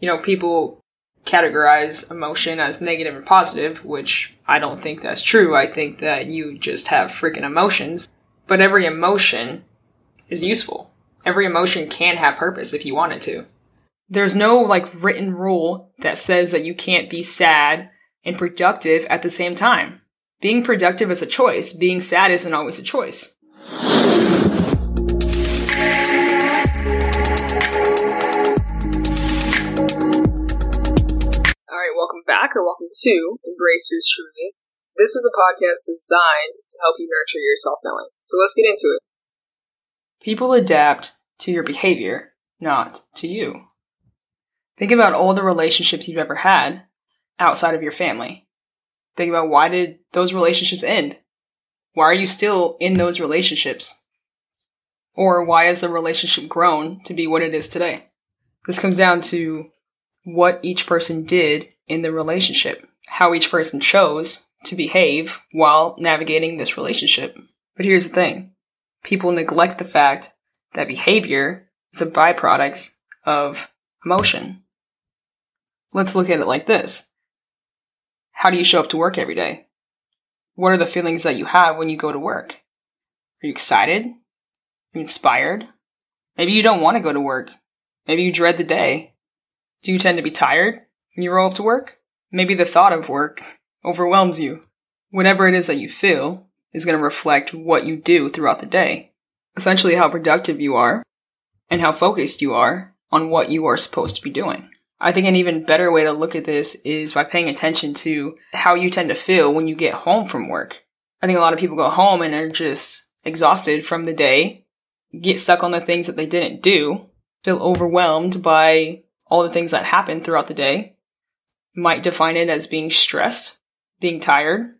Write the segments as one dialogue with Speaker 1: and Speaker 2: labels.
Speaker 1: you know, people categorize emotion as negative and positive, which I don't think that's true. I think that you just have freaking emotions. But every emotion is useful. Every emotion can have purpose if you want it to. There's no like written rule that says that you can't be sad and productive at the same time. Being productive is a choice. Being sad isn't always a choice. Back or welcome to Embrace Yours Truly. This is a podcast designed to help you nurture your self knowing. So let's get into it. People adapt to your behavior, not to you. Think about all the relationships you've ever had outside of your family. Think about why did those relationships end? Why are you still in those relationships? Or why has the relationship grown to be what it is today? This comes down to what each person did in the relationship, how each person chose to behave while navigating this relationship. But here's the thing people neglect the fact that behavior is a byproduct of emotion. Let's look at it like this How do you show up to work every day? What are the feelings that you have when you go to work? Are you excited? Are you inspired? Maybe you don't want to go to work. Maybe you dread the day. Do you tend to be tired? You roll up to work? Maybe the thought of work overwhelms you. Whatever it is that you feel is going to reflect what you do throughout the day. Essentially, how productive you are and how focused you are on what you are supposed to be doing. I think an even better way to look at this is by paying attention to how you tend to feel when you get home from work. I think a lot of people go home and are just exhausted from the day, get stuck on the things that they didn't do, feel overwhelmed by all the things that happened throughout the day, might define it as being stressed, being tired.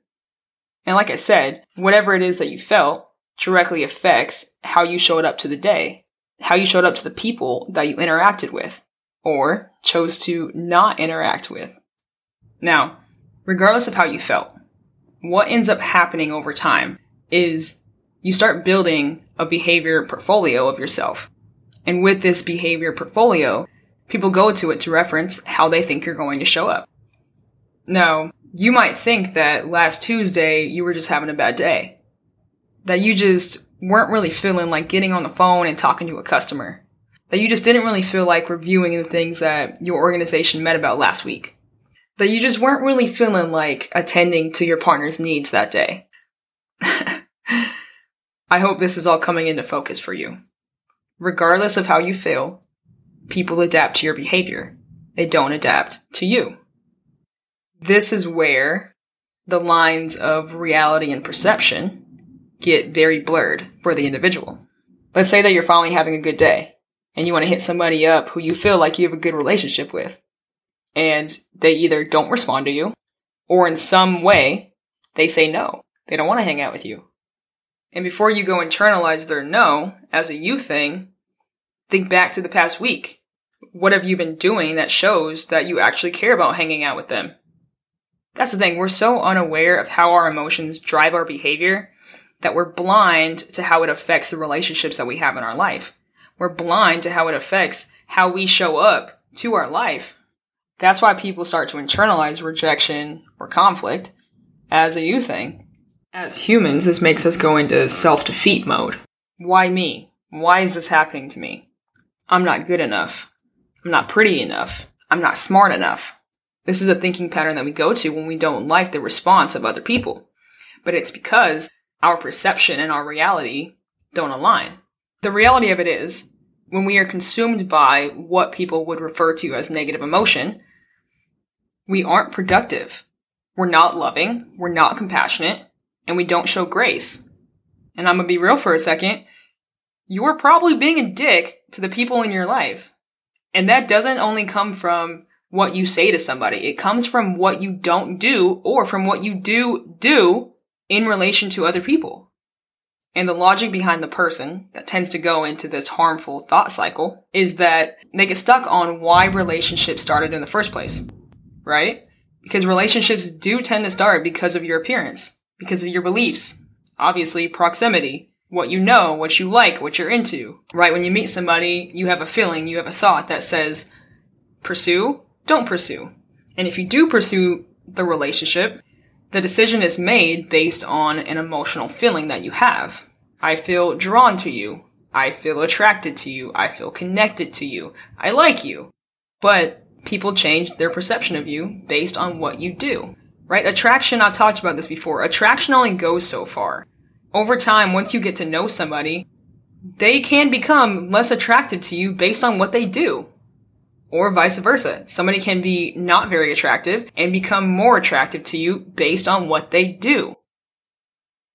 Speaker 1: And like I said, whatever it is that you felt directly affects how you showed up to the day, how you showed up to the people that you interacted with or chose to not interact with. Now, regardless of how you felt, what ends up happening over time is you start building a behavior portfolio of yourself. And with this behavior portfolio, People go to it to reference how they think you're going to show up. Now, you might think that last Tuesday you were just having a bad day. That you just weren't really feeling like getting on the phone and talking to a customer. That you just didn't really feel like reviewing the things that your organization met about last week. That you just weren't really feeling like attending to your partner's needs that day. I hope this is all coming into focus for you. Regardless of how you feel, people adapt to your behavior. They don't adapt to you. This is where the lines of reality and perception get very blurred for the individual. Let's say that you're finally having a good day and you want to hit somebody up who you feel like you have a good relationship with and they either don't respond to you or in some way they say no. They don't want to hang out with you. And before you go internalize their no as a you thing, think back to the past week what have you been doing that shows that you actually care about hanging out with them? That's the thing. We're so unaware of how our emotions drive our behavior that we're blind to how it affects the relationships that we have in our life. We're blind to how it affects how we show up to our life. That's why people start to internalize rejection or conflict as a you thing. As humans, this makes us go into self defeat mode. Why me? Why is this happening to me? I'm not good enough. I'm not pretty enough. I'm not smart enough. This is a thinking pattern that we go to when we don't like the response of other people. But it's because our perception and our reality don't align. The reality of it is, when we are consumed by what people would refer to as negative emotion, we aren't productive. We're not loving, we're not compassionate, and we don't show grace. And I'm gonna be real for a second. You're probably being a dick to the people in your life. And that doesn't only come from what you say to somebody. It comes from what you don't do or from what you do do in relation to other people. And the logic behind the person that tends to go into this harmful thought cycle is that they get stuck on why relationships started in the first place, right? Because relationships do tend to start because of your appearance, because of your beliefs, obviously proximity, what you know, what you like, what you're into. Right? When you meet somebody, you have a feeling, you have a thought that says, pursue, don't pursue. And if you do pursue the relationship, the decision is made based on an emotional feeling that you have. I feel drawn to you. I feel attracted to you. I feel connected to you. I like you. But people change their perception of you based on what you do. Right? Attraction, I've talked about this before. Attraction only goes so far. Over time, once you get to know somebody, they can become less attractive to you based on what they do. Or vice versa. Somebody can be not very attractive and become more attractive to you based on what they do.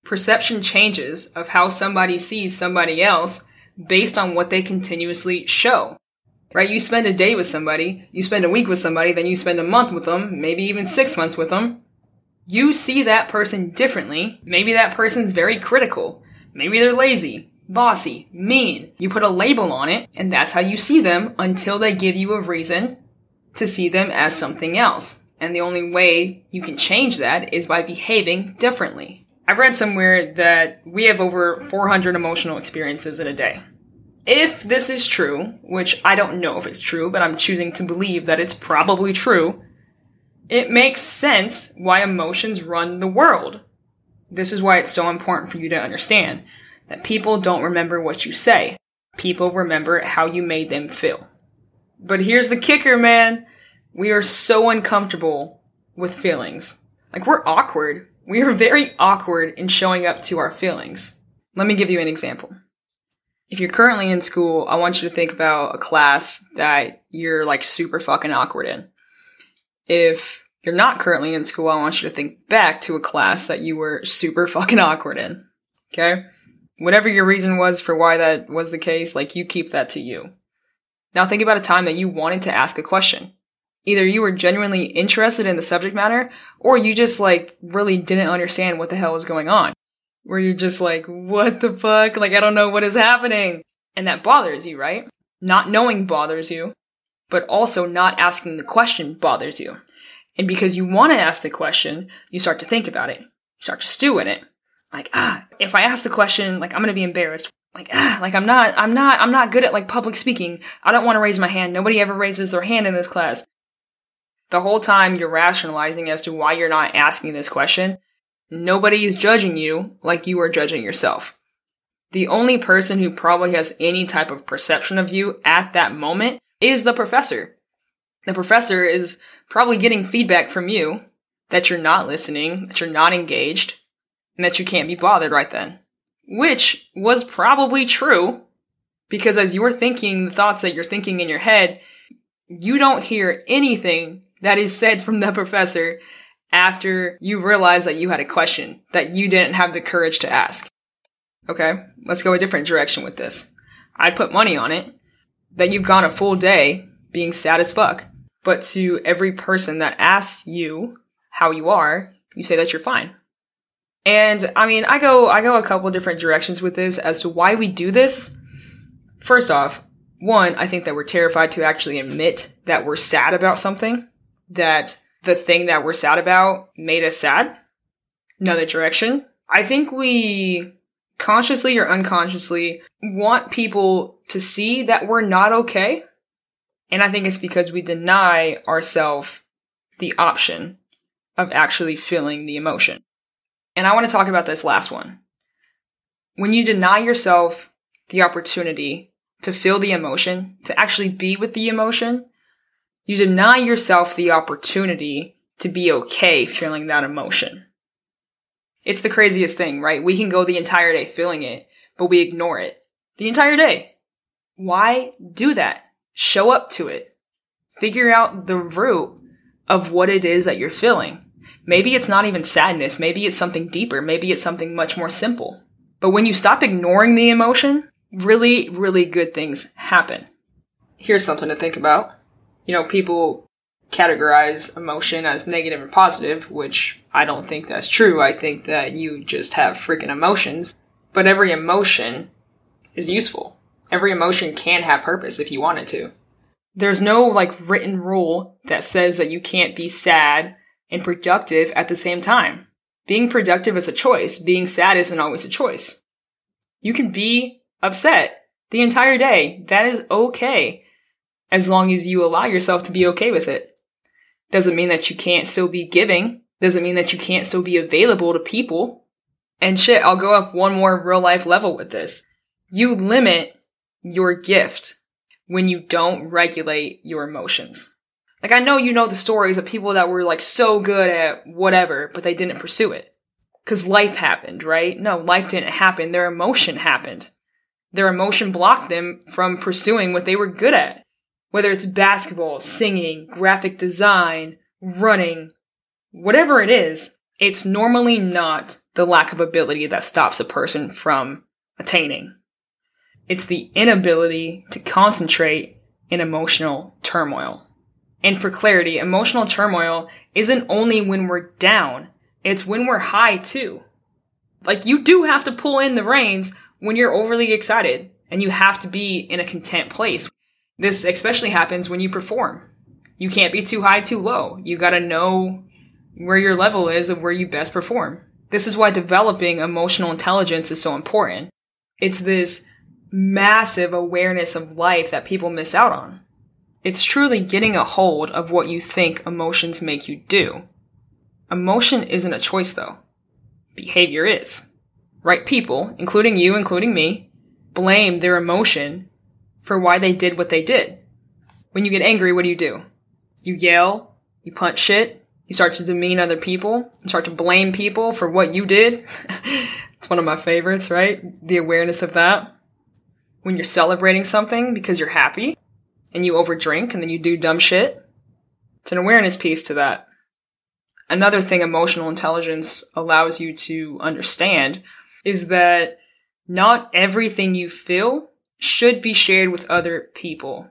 Speaker 1: Perception changes of how somebody sees somebody else based on what they continuously show. Right? You spend a day with somebody, you spend a week with somebody, then you spend a month with them, maybe even six months with them. You see that person differently. Maybe that person's very critical. Maybe they're lazy, bossy, mean. You put a label on it, and that's how you see them until they give you a reason to see them as something else. And the only way you can change that is by behaving differently. I've read somewhere that we have over 400 emotional experiences in a day. If this is true, which I don't know if it's true, but I'm choosing to believe that it's probably true, it makes sense why emotions run the world. This is why it's so important for you to understand that people don't remember what you say. People remember how you made them feel. But here's the kicker, man. We are so uncomfortable with feelings. Like we're awkward. We are very awkward in showing up to our feelings. Let me give you an example. If you're currently in school, I want you to think about a class that you're like super fucking awkward in. If you're not currently in school, I want you to think back to a class that you were super fucking awkward in. Okay? Whatever your reason was for why that was the case, like you keep that to you. Now think about a time that you wanted to ask a question. Either you were genuinely interested in the subject matter, or you just like really didn't understand what the hell was going on where you're just like, what the fuck? Like, I don't know what is happening. And that bothers you, right? Not knowing bothers you, but also not asking the question bothers you. And because you want to ask the question, you start to think about it. You start to stew in it. Like, ah, if I ask the question, like, I'm to be embarrassed. Like, ah, like, I'm not, I'm not, I'm not good at like public speaking. I don't want to raise my hand. Nobody ever raises their hand in this class. The whole time you're rationalizing as to why you're not asking this question Nobody is judging you like you are judging yourself. The only person who probably has any type of perception of you at that moment is the professor. The professor is probably getting feedback from you that you're not listening, that you're not engaged, and that you can't be bothered right then. Which was probably true because as you're thinking the thoughts that you're thinking in your head, you don't hear anything that is said from the professor after you realize that you had a question that you didn't have the courage to ask. Okay, let's go a different direction with this. I'd put money on it that you've gone a full day being sad as fuck. But to every person that asks you how you are, you say that you're fine. And I mean, I go, I go a couple different directions with this as to why we do this. First off, one, I think that we're terrified to actually admit that we're sad about something, that the thing that we're sad about made us sad. Another direction. I think we consciously or unconsciously want people to see that we're not okay. And I think it's because we deny ourselves the option of actually feeling the emotion. And I want to talk about this last one. When you deny yourself the opportunity to feel the emotion, to actually be with the emotion, you deny yourself the opportunity to be okay feeling that emotion. It's the craziest thing, right? We can go the entire day feeling it, but we ignore it the entire day. Why do that? Show up to it. Figure out the root of what it is that you're feeling. Maybe it's not even sadness. Maybe it's something deeper. Maybe it's something much more simple. But when you stop ignoring the emotion, really, really good things happen. Here's something to think about you know, people categorize emotion as negative and positive, which I don't think that's true. I think that you just have freaking emotions. But every emotion is useful. Every emotion can have purpose if you want it to. There's no like written rule that says that you can't be sad and productive at the same time. Being productive is a choice. Being sad isn't always a choice. You can be upset the entire day. That is okay. as long as you allow yourself to be okay with it. Doesn't mean that you can't still be giving. Doesn't mean that you can't still be available to people. And shit, I'll go up one more real life level with this. You limit your gift when you don't regulate your emotions. Like I know you know the stories of people that were like so good at whatever, but they didn't pursue it. Cause life happened, right? No, life didn't happen. Their emotion happened. Their emotion blocked them from pursuing what they were good at. Whether it's basketball, singing, graphic design, running, whatever it is, it's normally not the lack of ability that stops a person from attaining. It's the inability to concentrate in emotional turmoil. And for clarity, emotional turmoil isn't only when we're down, it's when we're high too. Like you do have to pull in the reins when you're overly excited and you have to be in a content place. This especially happens when you perform. You can't be too high, too low. You gotta know where your level is of where you best perform. This is why developing emotional intelligence is so important. It's this massive awareness of life that people miss out on. It's truly getting a hold of what you think emotions make you do. Emotion isn't a choice though. Behavior is. Right people, including you, including me, blame their emotion for why they did what they did. When you get angry, what do you do? You yell, you punch shit, you start to demean other people, you start to blame people for what you did. it's one of my favorites, right? The awareness of that. When you're celebrating something because you're happy and you overdrink and then you do dumb shit, it's an awareness piece to that. Another thing emotional intelligence allows you to understand is that not everything you feel should be shared with other people.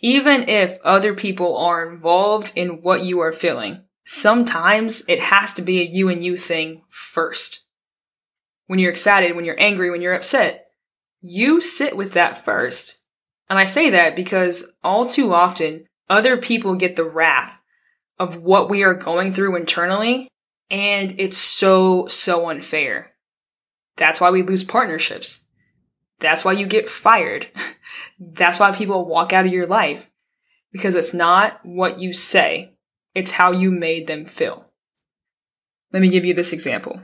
Speaker 1: Even if other people are involved in what you are feeling, sometimes it has to be a you and you thing first. When you're excited, when you're angry, when you're upset, you sit with that first. And I say that because all too often, other people get the wrath of what we are going through internally, and it's so, so unfair. That's why we lose partnerships. That's why you get fired. That's why people walk out of your life. Because it's not what you say, it's how you made them feel. Let me give you this example.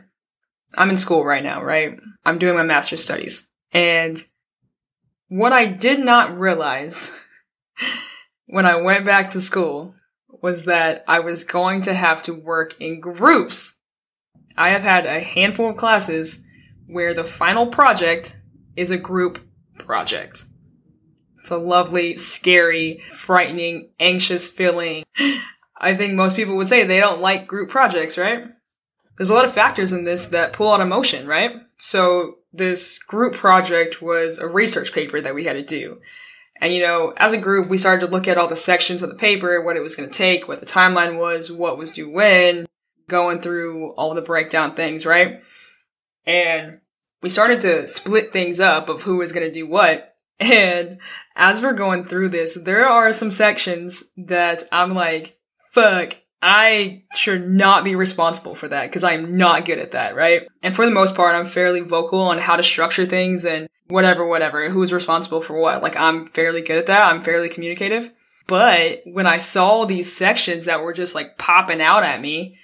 Speaker 1: I'm in school right now, right? I'm doing my master's studies. And what I did not realize when I went back to school was that I was going to have to work in groups. I have had a handful of classes where the final project is a group project. It's a lovely, scary, frightening, anxious feeling. I think most people would say they don't like group projects, right? There's a lot of factors in this that pull out emotion, right? So this group project was a research paper that we had to do. And you know, as a group, we started to look at all the sections of the paper, what it was going to take, what the timeline was, what was due when, going through all the breakdown things, right? And we started to split things up of who was going to do what. And as we're going through this, there are some sections that I'm like, fuck, I should not be responsible for that because I'm not good at that, right? And for the most part, I'm fairly vocal on how to structure things and whatever, whatever, who's responsible for what. Like, I'm fairly good at that. I'm fairly communicative. But when I saw these sections that were just like popping out at me,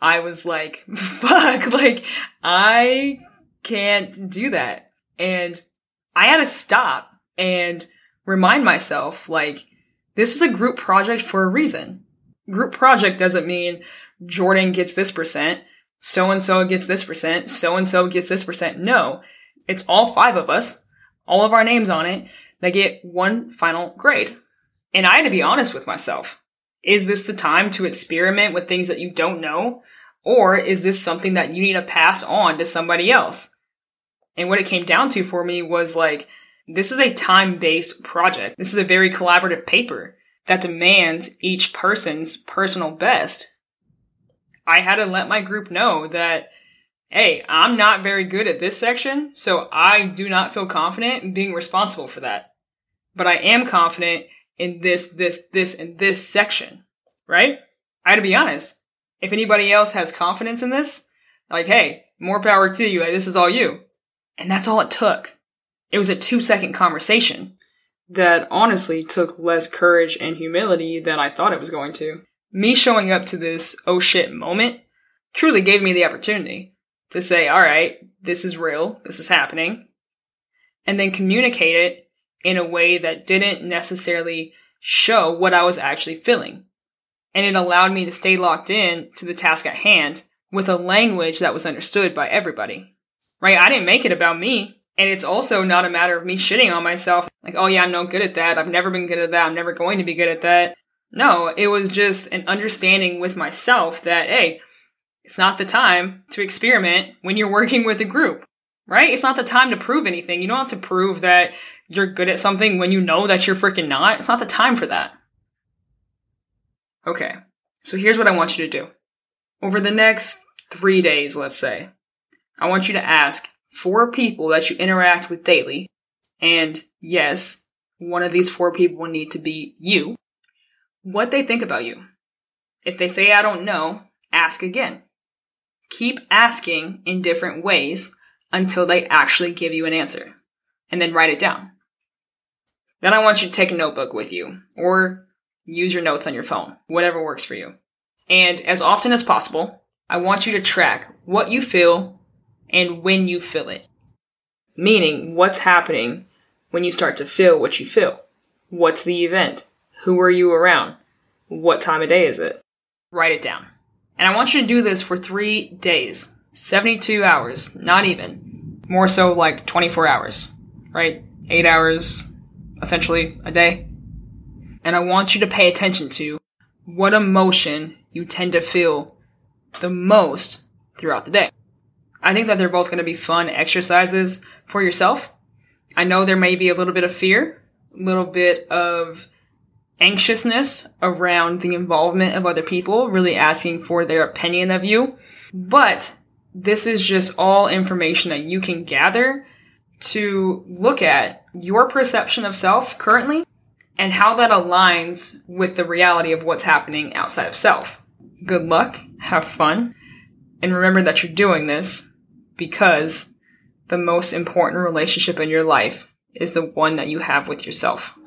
Speaker 1: I was like, fuck, like, I can't do that. And I had to stop and remind myself, like, this is a group project for a reason group project doesn't mean Jordan gets this percent, so and so gets this percent, so and so gets this percent. No, it's all five of us, all of our names on it, that get one final grade. And I had to be honest with myself. Is this the time to experiment with things that you don't know? Or is this something that you need to pass on to somebody else? And what it came down to for me was like, this is a time based project. This is a very collaborative paper that demands each person's personal best. I had to let my group know that, hey, I'm not very good at this section, so I do not feel confident in being responsible for that. But I am confident in this, this, this, and this section, right? I had to be honest. If anybody else has confidence in this, like, hey, more power to you. Like, this is all you. And that's all it took. It was a two second conversation that honestly took less courage and humility than I thought it was going to. Me showing up to this oh shit moment truly gave me the opportunity to say, all right, this is real, this is happening, and then communicate it in a way that didn't necessarily show what I was actually feeling. And it allowed me to stay locked in to the task at hand with a language that was understood by everybody. Right? I didn't make it about me. And it's also not a matter of me shitting on myself. Like, oh yeah, I'm no good at that. I've never been good at that. I'm never going to be good at that. No, it was just an understanding with myself that, hey, it's not the time to experiment when you're working with a group, right? It's not the time to prove anything. You don't have to prove that you're good at something when you know that you're freaking not. It's not the time for that. Okay. So here's what I want you to do. Over the next three days, let's say, I want you to ask four people that you interact with daily. And yes, one of these four people will need to be you. What they think about you. If they say, I don't know, ask again. Keep asking in different ways until they actually give you an answer. And then write it down. Then I want you to take a notebook with you or use your notes on your phone, whatever works for you. And as often as possible, I want you to track what you feel and when you feel it. Meaning, what's happening when you start to feel what you feel? What's the event? Who are you around? What time of day is it? Write it down. And I want you to do this for three days. 72 hours, not even. More so like 24 hours, right? Eight hours, essentially, a day. And I want you to pay attention to what emotion you tend to feel the most throughout the day. I think that they're both going to be fun exercises for yourself. I know there may be a little bit of fear, a little bit of anxiousness around the involvement of other people, really asking for their opinion of you. But this is just all information that you can gather to look at your perception of self currently and how that aligns with the reality of what's happening outside of self. Good luck, have fun, and remember that you're doing this because the most important relationship in your life is the one that you have with yourself.